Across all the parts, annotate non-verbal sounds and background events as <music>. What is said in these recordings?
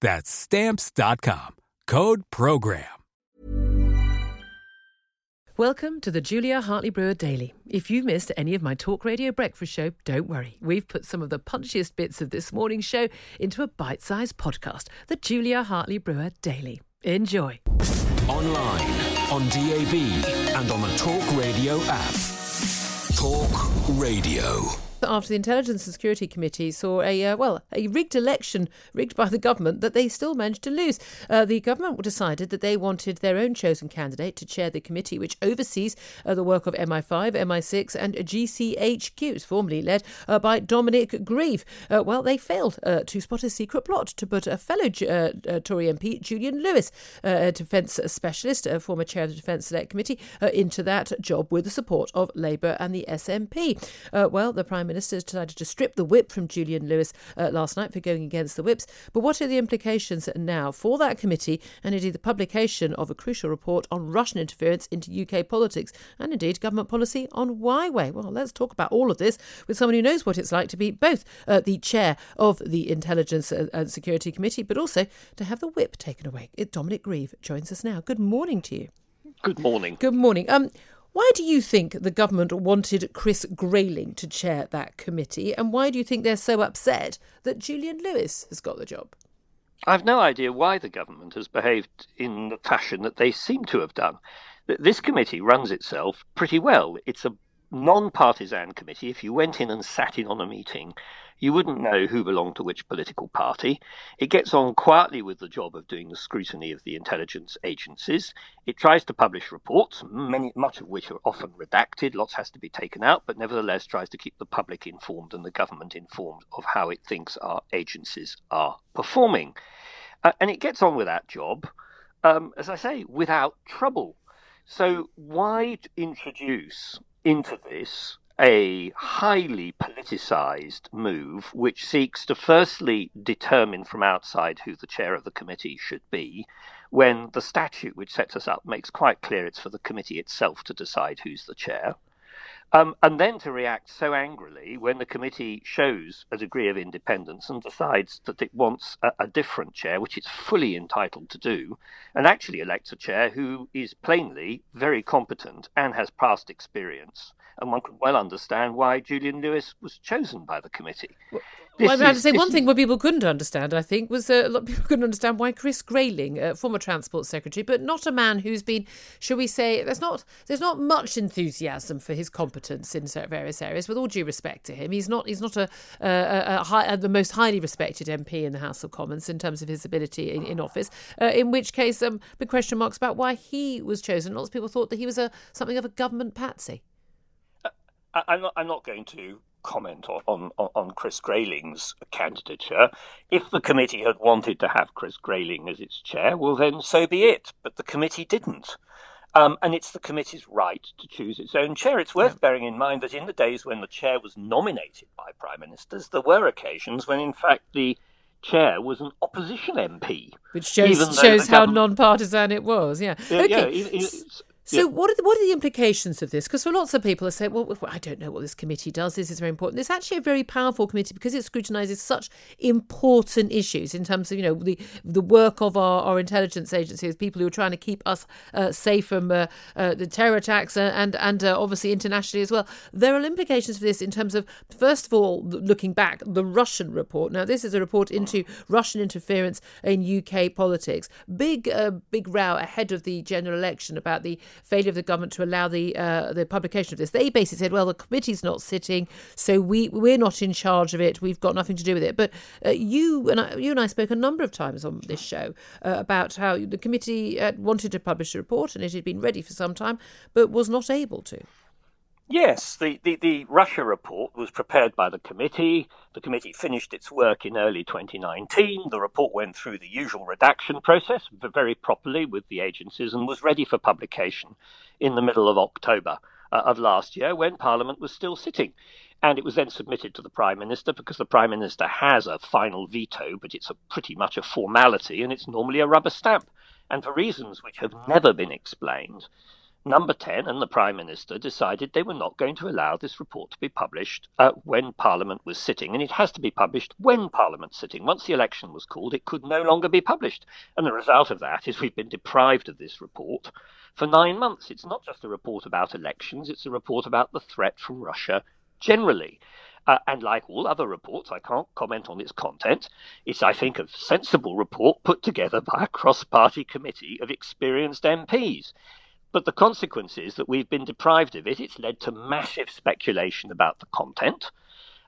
That's Stamps.com. Code PROGRAM. Welcome to the Julia Hartley Brewer Daily. If you've missed any of my talk radio breakfast show, don't worry. We've put some of the punchiest bits of this morning's show into a bite sized podcast, the Julia Hartley Brewer Daily. Enjoy. Online, on DAB, and on the Talk Radio app. Talk Radio after the Intelligence and Security Committee saw a uh, well a rigged election rigged by the government that they still managed to lose. Uh, the government decided that they wanted their own chosen candidate to chair the committee which oversees uh, the work of MI5, MI6, and GCHQ. Formerly led uh, by Dominic Grieve. Uh, well, they failed uh, to spot a secret plot to put a fellow Tory MP, Julian Lewis, a defence specialist, a former chair of the Defence Select Committee, into that job with the support of Labour and the SNP. well, the Prime Prime Minister decided to strip the whip from Julian Lewis uh, last night for going against the whips. But what are the implications now for that committee and indeed the publication of a crucial report on Russian interference into UK politics and indeed government policy on Huawei? Well, let's talk about all of this with someone who knows what it's like to be both uh, the chair of the Intelligence and Security Committee, but also to have the whip taken away. Dominic Grieve joins us now. Good morning to you. Good morning. Good morning. Um, why do you think the government wanted Chris Grayling to chair that committee? And why do you think they're so upset that Julian Lewis has got the job? I've no idea why the government has behaved in the fashion that they seem to have done. This committee runs itself pretty well. It's a non partisan committee. If you went in and sat in on a meeting, you wouldn't know who belonged to which political party. It gets on quietly with the job of doing the scrutiny of the intelligence agencies. It tries to publish reports, many, much of which are often redacted. Lots has to be taken out, but nevertheless tries to keep the public informed and the government informed of how it thinks our agencies are performing. Uh, and it gets on with that job, um, as I say, without trouble. So why introduce into this a highly politicized move which seeks to firstly determine from outside who the chair of the committee should be, when the statute which sets us up makes quite clear it's for the committee itself to decide who's the chair. Um, and then to react so angrily when the committee shows a degree of independence and decides that it wants a, a, different chair, which it's fully entitled to do, and actually elects a chair who is plainly very competent and has past experience and one could well understand why Julian Lewis was chosen by the committee. Well, well, I have to say one thing what people couldn't understand, I think, was uh, a lot of people couldn't understand why Chris Grayling, uh, former Transport Secretary, but not a man who's been, shall we say, there's not there's not much enthusiasm for his competence in various areas. With all due respect to him, he's not he's not a, a, a high, the most highly respected MP in the House of Commons in terms of his ability in, in office. Uh, in which case, um, big question marks about why he was chosen. Lots of people thought that he was a something of a government patsy. I, am not. I'm not going to comment on, on, on Chris Grayling's candidature. If the committee had wanted to have Chris Grayling as its chair, well, then so be it. But the committee didn't. Um, and it's the committee's right to choose its own chair. It's worth yeah. bearing in mind that in the days when the chair was nominated by prime ministers, there were occasions when, in fact, the chair was an opposition MP. Which shows, shows how non partisan it was, yeah. yeah okay. Yeah, So, yeah. what are the, what are the implications of this? Because for lots of people, are saying, "Well, I don't know what this committee does. This is very important." It's actually a very powerful committee because it scrutinises such important issues in terms of you know the the work of our, our intelligence agencies, people who are trying to keep us uh, safe from uh, uh, the terror attacks uh, and and uh, obviously internationally as well. There are implications for this in terms of first of all, looking back, the Russian report. Now, this is a report into Russian interference in UK politics. Big uh, big row ahead of the general election about the failure of the government to allow the uh, the publication of this. They basically said, well, the committee's not sitting, so we we're not in charge of it. We've got nothing to do with it. But uh, you and I, you and I spoke a number of times on this show uh, about how the committee uh, wanted to publish a report and it had been ready for some time, but was not able to. Yes, the, the, the, Russia report was prepared by the committee. The committee finished its work in early 2019. The report went through the usual redaction process very properly with the agencies and was ready for publication in the middle of October uh, of last year when Parliament was still sitting. And it was then submitted to the Prime Minister because the Prime Minister has a final veto, but it's pretty much a formality and it's normally a rubber stamp. And for reasons which have never been explained, Number 10 and the Prime Minister decided they were not going to allow this report to be published uh, when Parliament was sitting. And it has to be published when Parliament's sitting. Once the election was called, it could no longer be published. And the result of that is we've been deprived of this report for nine months. It's not just a report about elections, it's a report about the threat from Russia generally. Uh, and like all other reports, I can't comment on its content. It's, I think, a sensible report put together by a cross party committee of experienced MPs. But the consequence is that we've been deprived of it. It's led to massive speculation about the content.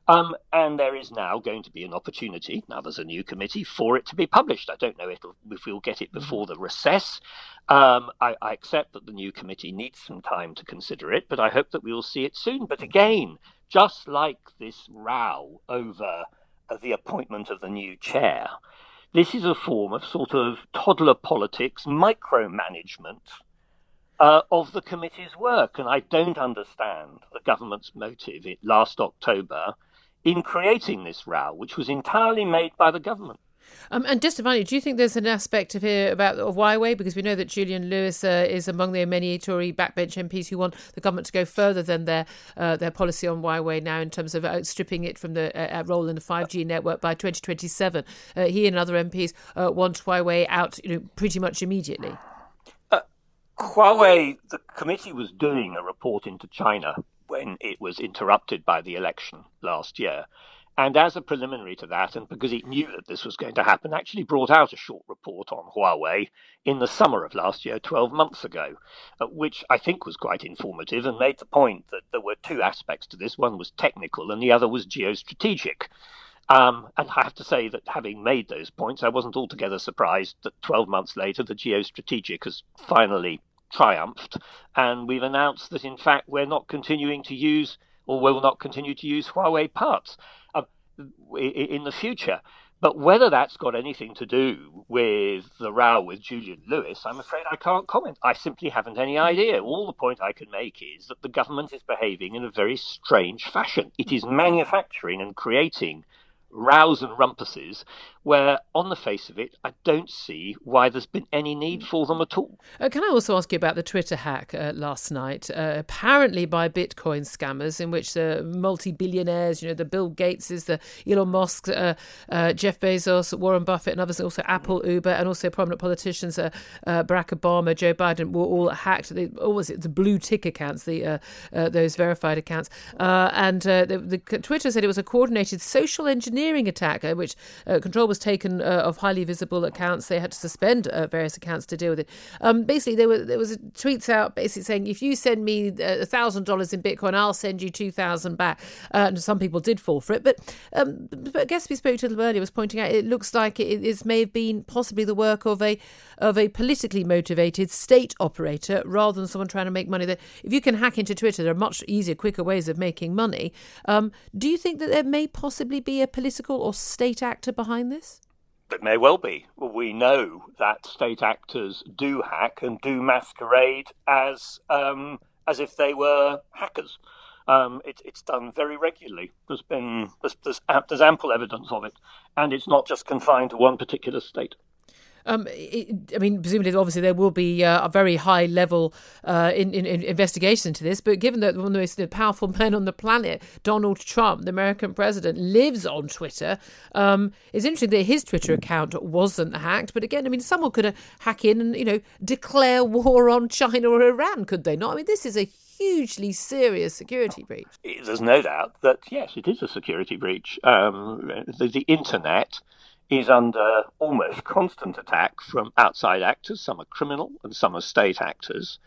Um, and there is now going to be an opportunity, now there's a new committee, for it to be published. I don't know if, if we'll get it before the recess. Um, I, I, accept that the new committee needs some time to consider it, but I hope that we will see it soon. But again, just like this row over uh, the appointment of the new chair, this is a form of sort of toddler politics, micromanagement uh, of the committee's work. And I don't understand the government's motive last October in creating this row, which was entirely made by the government. Um, and just finally, do you think there's an aspect of here about of Huawei because we know that Julian Lewis uh, is among the many Tory backbench MPs who want the government to go further than their uh, their policy on Huawei now in terms of outstripping it from the uh, role in the 5G network by 2027. Uh, he and other MPs uh, want Huawei out, you know, pretty much immediately. Huawei, the committee was doing a report into China when it was interrupted by the election last year. And as a preliminary to that, and because it knew that this was going to happen, actually brought out a short report on Huawei in the summer of last year, 12 months ago, uh, which I think was quite informative and made the point that there were two aspects to this. One was technical and the other was geostrategic. Um, and I have to say that having made those points, I wasn't altogether surprised that 12 months later the geostrategic has finally triumphed, and we've announced that in fact we're not continuing to use or will not continue to use Huawei parts uh, in the future. But whether that's got anything to do with the row with Julian Lewis, I'm afraid I can't comment. I simply haven't any idea. All the point I can make is that the government is behaving in a very strange fashion. It is manufacturing and creating rows and rumpuses where, on the face of it, I don't see why there's been any need for them at all. Uh, can I also ask you about the Twitter hack uh, last night, uh, apparently by Bitcoin scammers, in which the multi billionaires, you know, the Bill Gateses, the Elon Musk, uh, uh, Jeff Bezos, Warren Buffett, and others, also Apple, Uber, and also prominent politicians, uh, Barack Obama, Joe Biden, were all hacked. They, always the blue tick accounts, the those verified accounts, and the, the, Twitter said it was a coordinated social engineering attack, which control was was taken uh, of highly visible accounts. They had to suspend uh, various accounts to deal with it. Um, basically, there were there was tweets out basically saying if you send me uh, thousand dollars in Bitcoin, I'll send you two thousand back. Uh, and some people did fall for it, but um, but guess we spoke to them earlier was pointing out it looks like it, it may have been possibly the work of a of a politically motivated state operator rather than someone trying to make money. That if you can hack into Twitter, there are much easier, quicker ways of making money. Um, do you think that there may possibly be a political or state actor behind this? It may well be. We know that state actors do hack and do masquerade as um, as if they were hackers. Um, it, it's done very regularly. There's been there's, there's, there's ample evidence of it, and it's not just confined to one particular state. Um, it, I mean, presumably, obviously, there will be uh, a very high level uh, in, in, in, investigation into this. But given that one of the most powerful <laughs> men on the planet, Donald Trump, the American president, lives on Twitter, um, it's interesting that his Twitter account wasn't hacked. But again, I mean, someone could hack in and you know declare war on China or Iran, could they not? I mean, this is a hugely serious security breach. There's no doubt that yes, it is a security breach. Um, the, the internet is under almost constant attack from outside actors. Some are criminal and some are state actors.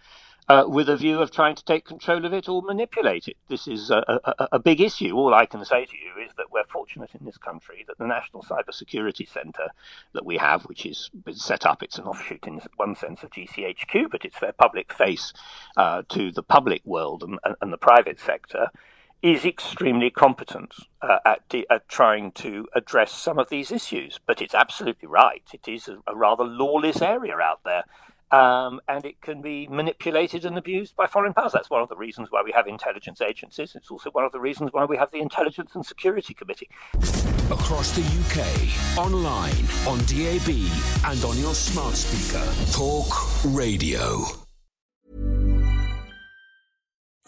Uh, with a view of trying to take control of it or manipulate it. This is a, a, a, big issue. All I can say to you is that we're fortunate in this country that the National Cybersecurity Centre that we have, which is set up, it's an offshoot in one sense of GCHQ, but it's their public face uh, to the public world and, and, and the private sector is extremely competent uh, at, de- at, trying to address some of these issues. But it's absolutely right. It is a, a rather lawless area out there. Um, and it can be manipulated and abused by foreign powers. That's one of the reasons why we have intelligence agencies. It's also one of the reasons why we have the Intelligence and Security Committee. Across the UK, online, on DAB, and on your smart speaker. Talk Radio.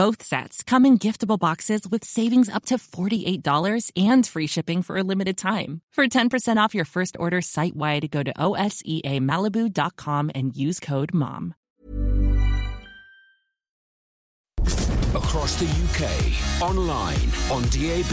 Both sets come in giftable boxes with savings up to $48 and free shipping for a limited time. For 10% off your first order site wide, go to OSEAMalibu.com and use code MOM. Across the UK, online, on DAB,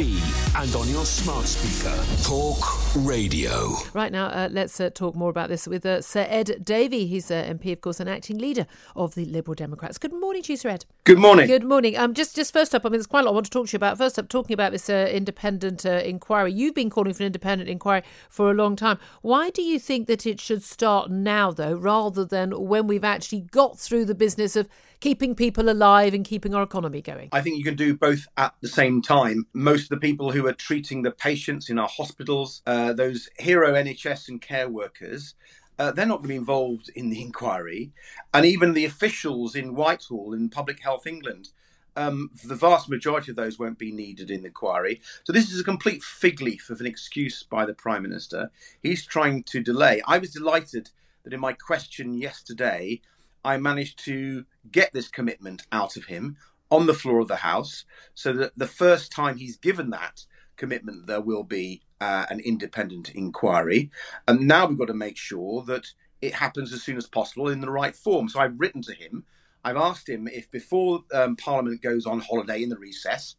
and on your smart speaker. Talk Radio. Right now, uh, let's uh, talk more about this with uh, Sir Ed Davey. He's uh, MP, of course, and acting leader of the Liberal Democrats. Good morning to you, Sir Ed. Good morning. Good morning. Um, just, just first up, I mean, there's quite a lot I want to talk to you about. First up, talking about this uh, independent uh, inquiry. You've been calling for an independent inquiry for a long time. Why do you think that it should start now, though, rather than when we've actually got through the business of keeping people alive and keeping our economy going? I think you can do both at the same time. Most of the people who are treating the patients in our hospitals, uh, those hero NHS and care workers, uh, they're not going to be involved in the inquiry. And even the officials in Whitehall in Public Health England, um, the vast majority of those won't be needed in the inquiry. So this is a complete fig leaf of an excuse by the Prime Minister. He's trying to delay. I was delighted that in my question yesterday, I managed to get this commitment out of him on the floor of the House, so that the first time he's given that commitment, there will be uh, an independent inquiry. And now we've got to make sure that it happens as soon as possible in the right form. So I've written to him. I've asked him if before um, Parliament goes on holiday in the recess,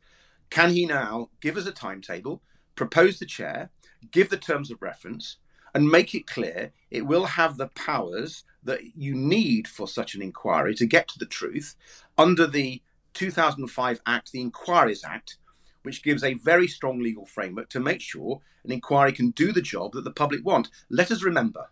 can he now give us a timetable, propose the chair, give the terms of reference, and make it clear it will have the powers that you need for such an inquiry to get to the truth under the 2005 Act, the Inquiries Act, which gives a very strong legal framework to make sure an inquiry can do the job that the public want. Let us remember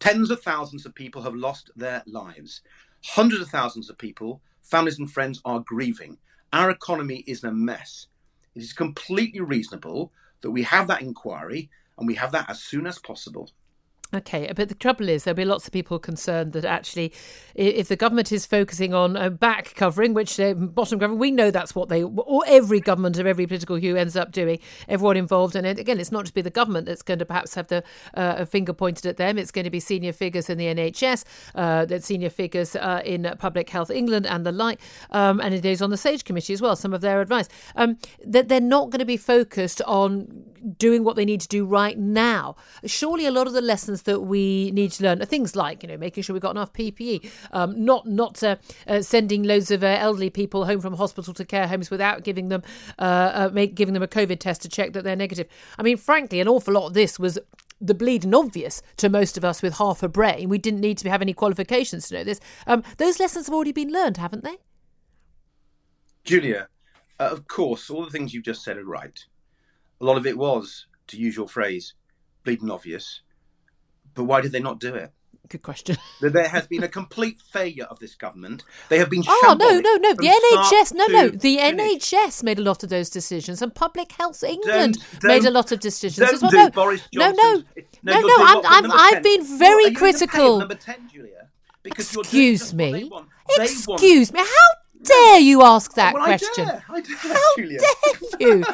tens of thousands of people have lost their lives, hundreds of thousands of people, families and friends are grieving. Our economy is in a mess. It is completely reasonable that we have that inquiry and we have that as soon as possible. Okay, but the trouble is there'll be lots of people concerned that actually, if the government is focusing on back covering, which they bottom covering, we know that's what they, or every government of every political hue ends up doing. Everyone involved, and again, it's not just be the government that's going to perhaps have the uh, finger pointed at them. It's going to be senior figures in the NHS, uh, that senior figures uh, in Public Health England, and the like, um, and it is on the Sage Committee as well. Some of their advice um, that they're not going to be focused on doing what they need to do right now. Surely, a lot of the lessons that we need to learn are things like you know making sure we've got enough PPE, um, not not uh, uh, sending loads of uh, elderly people home from hospital to care homes without giving them uh, uh, make, giving them a COVID test to check that they're negative. I mean, frankly, an awful lot of this was the bleeding obvious to most of us with half a brain. We didn't need to have any qualifications to know this. Um, those lessons have already been learned, haven't they? Julia, uh, of course, all the things you've just said are right. A lot of it was, to use your phrase, bleeding obvious. But why did they not do it? Good question. <laughs> there has been a complete failure of this government. They have been. Oh no, no, no! The NHS, no, no. The finish. NHS made a lot of those decisions, and Public Health England don't, don't, made a lot of decisions as well. No, Boris no, no, no, no. I'm, I'm, I've been very critical. Number 10, Julia, Excuse me. Excuse me. How dare you ask that well, question? I dare. I dare, How Julia. dare <laughs> you?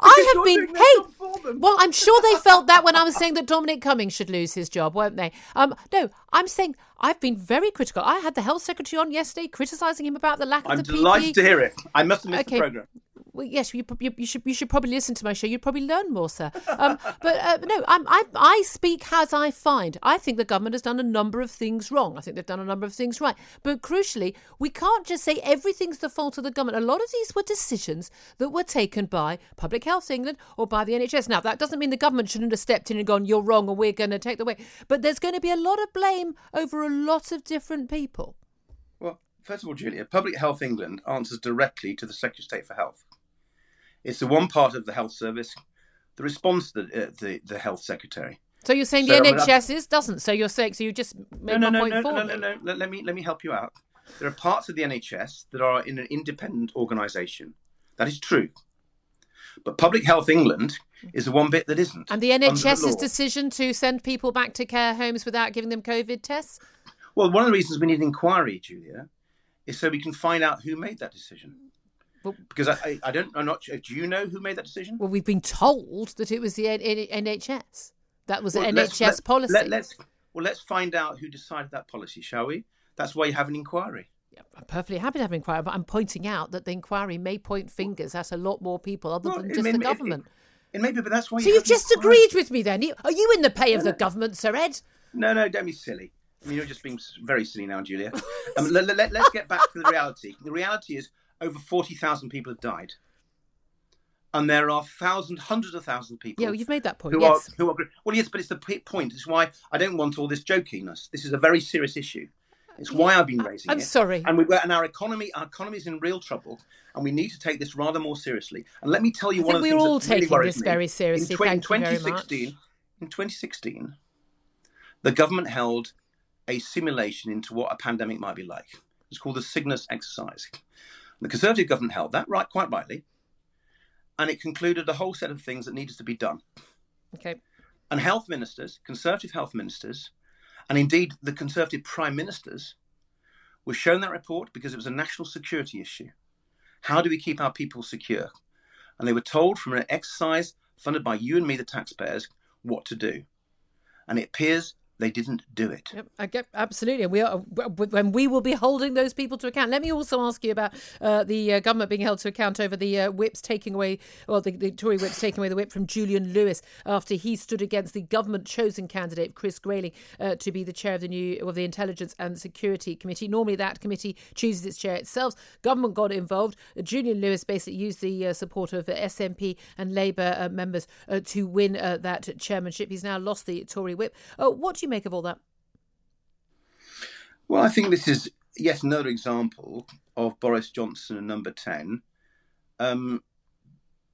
I have been. Hey, well, I'm sure they felt that when I was <laughs> saying that Dominic Cummings should lose his job, won't they? Um, no, I'm saying I've been very critical. I had the health secretary on yesterday criticising him about the lack I'm of the PPE. I'm delighted to hear it. I must have missed okay. the program well, yes, you, you, you, should you should probably listen to my show. You'd probably learn more, sir. Um, <laughs> but uh, no, I'm, I I speak as I find. I think the government has done a number of things wrong. I think they've done a number of things right. But crucially, we can't just say everything's the fault of the government. A lot of these were decisions that were taken by Public Health England or by the NHS. Now, that doesn't mean the government shouldn't have stepped in and gone, "You're wrong," or "We're going to take the way." But there's going to be a lot of blame over a lot of different people. Well, first of all, Julia, Public Health England answers directly to the Secretary of State for Health. It's the one part of the health service that responds to the, uh, the, the health secretary. So you're saying so, the NHS is doesn't? So you're saying so you just made no, no, no, no, no, no, no, no. Let me let me help you out. There are parts of the NHS that are in an independent organisation. That is true. But Public Health England is the one bit that isn't. And the NHS's the decision to send people back to care homes without giving them COVID tests? Well, one of the reasons we need an inquiry, Julia, is so we can find out who made that decision. Well, because I, I, don't, I'm not. Do you know who made that decision? Well, we've been told that it was the NHS. That was well, an NHS let, policy. Let, let's well, let's find out who decided that policy, shall we? That's why you have an inquiry. Yeah, I'm perfectly happy to have an inquiry, but I'm pointing out that the inquiry may point fingers at a lot more people other well, than just may, the government. It, it, maybe, but that's why. So you you've just agreed with me then? Are you in the pay of the government, Sir Ed? No, no, don't be silly. I mean, you're just being very silly now, Julia. <laughs> Um, let, let, let's get back to the reality. The reality is over 40,000 people have died. And there are thousands, hundreds of thousands of people. Yeah, well, you've made that point. Who yes. Are, who are, well, yes, but it's the point. It's why I don't want all this jokiness. This is a very serious issue. It's why I've been raising I'm it. I'm sorry. And we and our economy, our economy is in real trouble, and we need to take this rather more seriously. And let me tell you I one of the we're all that taking really this very seriously. In, tw- Thank 2016, in 2016, the government held a simulation into what a pandemic might be like. It's called the Cygnus exercise. The Conservative government held that right, quite rightly, and it concluded a whole set of things that needed to be done. Okay. And health ministers, Conservative health ministers, and indeed the Conservative prime ministers, were shown that report because it was a national security issue. How do we keep our people secure? And they were told from an exercise funded by you and me, the taxpayers, what to do. And it appears they didn't do it. Yep, absolutely. We are when we will be holding those people to account. Let me also ask you about uh, the uh, government being held to account over the uh, whips taking away, well, the, the, Tory whips taking away the whip from Julian Lewis after he stood against the government chosen candidate Chris Grayling uh, to be the chair of the new of the Intelligence and Security Committee. Normally, that committee chooses its chair itself. Government got involved. Uh, Julian Lewis basically used the uh, support of SNP and Labour members to win that chairmanship. He's now lost the Tory whip. what do you make of all that? Well, I think this is yet another example of Boris Johnson and Number 10 um,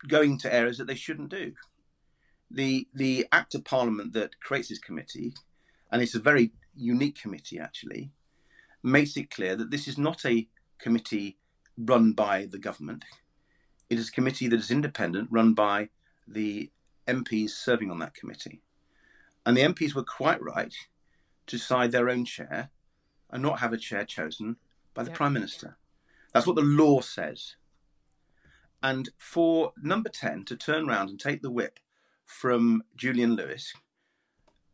going to areas that they shouldn't do. The, the Act of Parliament that creates this committee, and it's a very unique committee actually, makes it clear that this is not a committee run by the government. It is a committee that is independent, run by the MPs serving on that committee. And the MPs were quite right to decide their own chair and not have a chair chosen by the Yep. Prime Minister. That's what the law says. And for number 10 to turn round and take the whip from Julian Lewis,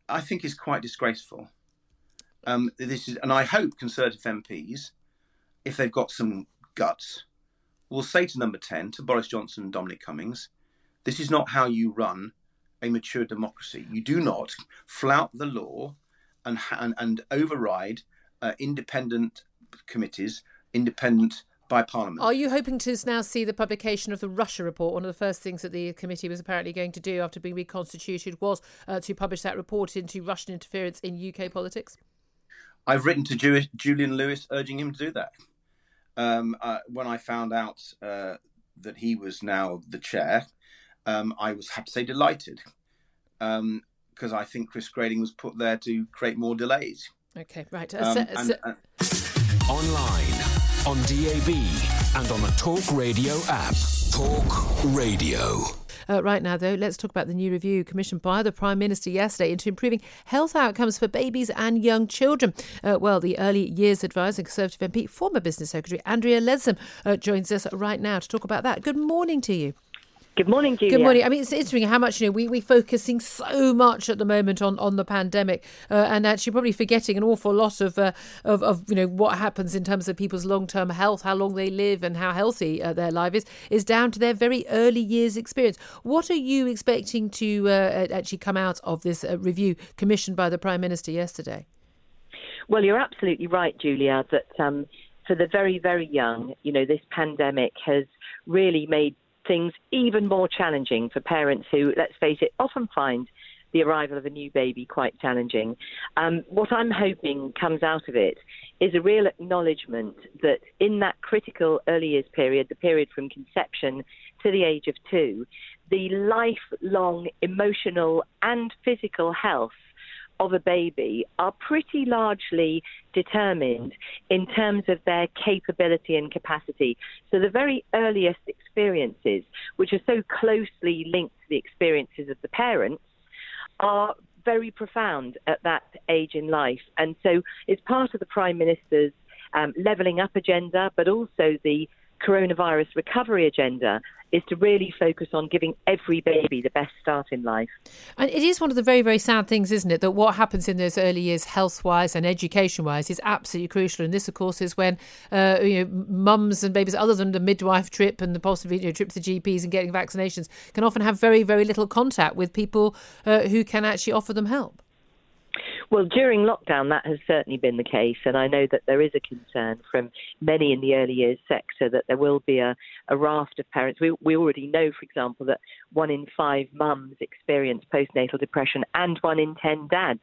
I think is quite disgraceful. Um, this is, and I hope Conservative MPs, if they've got some guts, will say to number 10, to Boris Johnson and Dominic Cummings, this is not how you run a mature democracy. You do not flout the law and, and, and override uh, independent committees, independent by Parliament. Are you hoping to now see the publication of the Russia report? One of the first things that the committee was apparently going to do after being reconstituted was uh, to publish that report into Russian interference in UK politics. I've written to Ju- Julian Lewis urging him to do that. Um, uh, when I found out uh, that he was now the chair, um, I was, have to say, delighted because I think Chris Grayling was put there to create more delays. Okay, right. Uh, Um, so- and- so- and- Online, on DAB, and on the Talk Radio app. Talk Radio. Uh, right now, though, let's talk about the new review commissioned by the Prime Minister yesterday into improving health outcomes for babies and young children. Uh, well, the early years advisor, Conservative MP, former Business Secretary Andrea Leadsom, uh, joins us right now to talk about that. Good morning to you. Good morning, Julia. Good morning. I mean, it's interesting how much you know we we focusing so much at the moment on, on the pandemic, uh, and actually probably forgetting an awful lot of, uh, of of you know what happens in terms of people's long term health, how long they live, and how healthy uh, their life is is down to their very early years experience. What are you expecting to uh, actually come out of this uh, review commissioned by the Prime Minister yesterday? Well, you're absolutely right, Julia, that um, for the very, very young, you know, this pandemic has really made things even more challenging for parents who, let's face it, often find the arrival of a new baby quite challenging. Um, what I'm hoping comes out of it is a real acknowledgement that in that critical early years period, the period from conception to the age of two, the lifelong emotional and physical health of a baby are pretty largely determined in terms of their capability and capacity. So the very earliest experiences, which are so closely linked to the experiences of the parents, are very profound at that age in life. And so it's part of the Prime Minister's um, levelling up agenda, but also the coronavirus recovery agenda is to really focus on giving every baby the best start in life. And it is one of the very, very sad things, isn't it, that what happens in those early years, health wise and education wise, is absolutely crucial. And this, of course, is when uh, you know, mums and babies, other than the midwife trip and the possibly you know, trip to the GPs and getting vaccinations, can often have very, very little contact with people uh, who can actually offer them help. Well, during lockdown, that has certainly been the case, and I know that there is a concern from many in the early years sector that there will be a, a raft of parents. We, we already know, for example, that one in five mums experience postnatal depression and one in ten dads.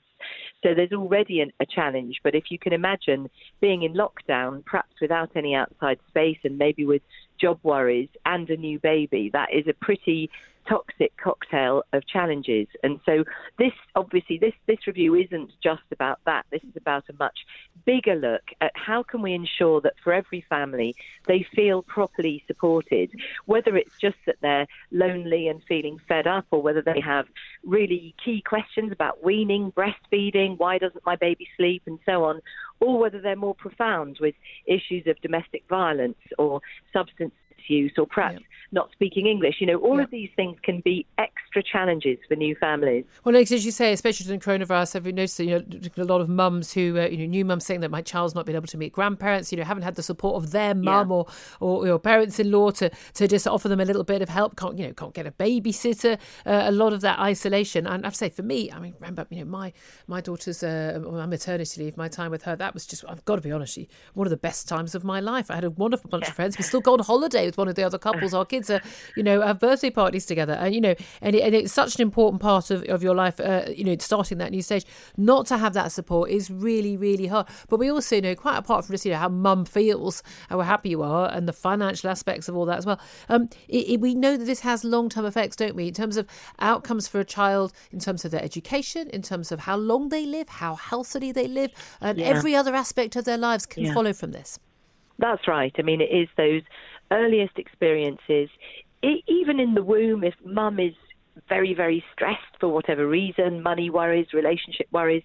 So there's already an, a challenge. But if you can imagine being in lockdown, perhaps without any outside space and maybe with job worries and a new baby, that is a pretty toxic cocktail of challenges. And so this obviously this this review isn't just about that. This is about a much bigger look at how can we ensure that for every family they feel properly supported, whether it's just that they're lonely and feeling fed up or whether they have really key questions about weaning, breastfeeding, why doesn't my baby sleep and so on, or whether they're more profound with issues of domestic violence or substance use or perhaps not speaking English. You know, all of these things can be extra challenges for new families. Well, as you say, especially during coronavirus, I've noticed you know a lot of mums who uh, you know new mums saying that my child's not been able to meet grandparents, you know, haven't had the support of their mum or or your parents-in-law to to just offer them a little bit of help. Can't you know can't get a babysitter. Uh, a lot of that isolation, and I have to say for me, I mean, remember you know my my daughter's uh, my maternity leave, my time with her, that was just I've got to be honest, she- one of the best times of my life. I had a wonderful bunch of friends. We still go on holiday with one of the other <laughs> couples. Our kids are you know have birthday parties together, and you know, and, it, and it's such an important part of, of your life. Uh, you know, starting that new stage, not to have that support is really really hard. But we also know, quite apart from just you know how mum feels, how happy you are, and the financial aspects of all that as well. Um, it, it, we know that this has long term effects, don't we? In terms of outcomes for a child, in terms of their education, in terms of how long they live, how healthily they live, and Yeah. every other aspect of their lives can Yeah. follow from this. That's right. I mean, it is those earliest experiences, e- even in the womb, if mum is very, very stressed for whatever reason, money worries, relationship worries,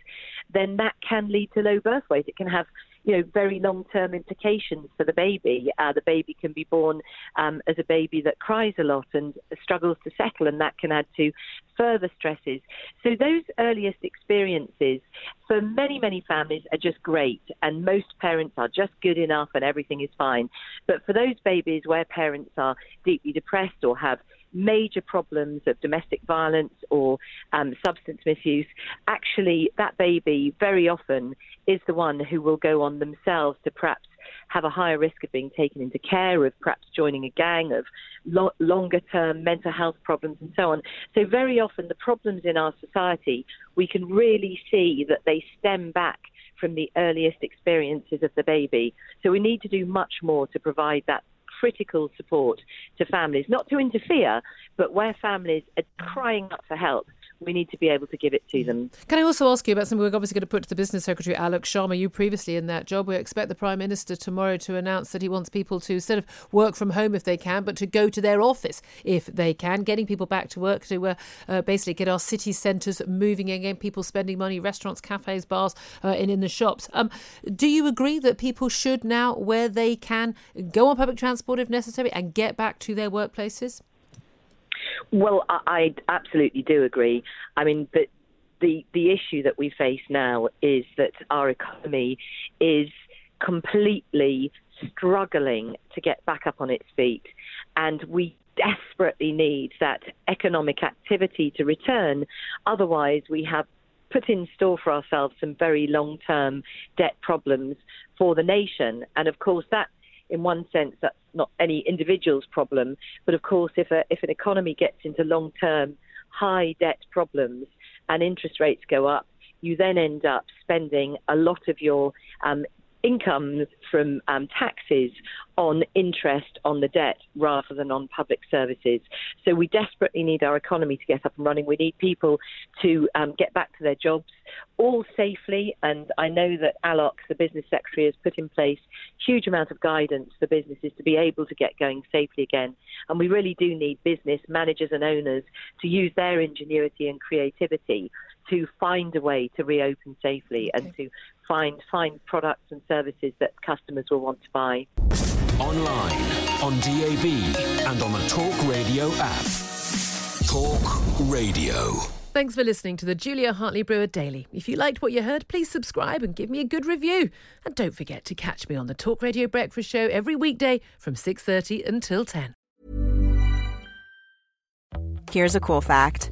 then that can lead to low birth weight. It can have you know, very long-term implications for the baby. Uh, the baby can be born um, as a baby that cries a lot and struggles to settle, and that can add to further stresses. So those earliest experiences for many, many families are just great, and most parents are just good enough and everything is fine. But for those babies where parents are deeply depressed or have major problems of domestic violence or um, substance misuse, actually, that baby very often is the one who will go on themselves to perhaps have a higher risk of being taken into care, of perhaps joining a gang, of lo- longer term mental health problems, and so on. So, very often, the problems in our society, we can really see that they stem back from the earliest experiences of the baby. So, we need to do much more to provide that critical support to families, not to interfere, but where families are crying out for help, we need to be able to give it to them. Can I also ask you about something we're obviously going to put to the Business Secretary, Alok Sharma? You previously in that job. We expect the Prime Minister tomorrow to announce that he wants people to sort of work from home if they can, but to go to their office if they can, getting people back to work to uh, uh, basically get our city centres moving again, people spending money, restaurants, cafes, bars, uh, and in the shops. Um, do you agree that people should now, where they can, go on public transport if necessary and get back to their workplaces? Well, I, I absolutely do agree. I mean, but the the issue that we face now is that our economy is completely struggling to get back up on its feet, and we desperately need that economic activity to return. Otherwise, we have put in store for ourselves some very long term debt problems for the nation. And of course, that in one sense, that's not any individual's problem. But of course, if, a, if an economy gets into long term high debt problems and interest rates go up, you then end up spending a lot of your um, incomes from um, taxes on interest on the debt rather than on public services. So we desperately need our economy to get up and running. We need people to um, get back to their jobs all safely. And I know that Alok, the business secretary, has put in place huge amount of guidance for businesses to be able to get going safely again. And we really do need business managers and owners to use their ingenuity and creativity to find a way to reopen safely okay. and to find find products and services that customers will want to buy. Online, on DAB, and on the Talk Radio app. Talk Radio. Thanks for listening to the Julia Hartley Brewer Daily. If you liked what you heard, please subscribe and give me a good review. And don't forget to catch me on the Talk Radio Breakfast Show every weekday from 6:30 until 10. Here's a cool fact.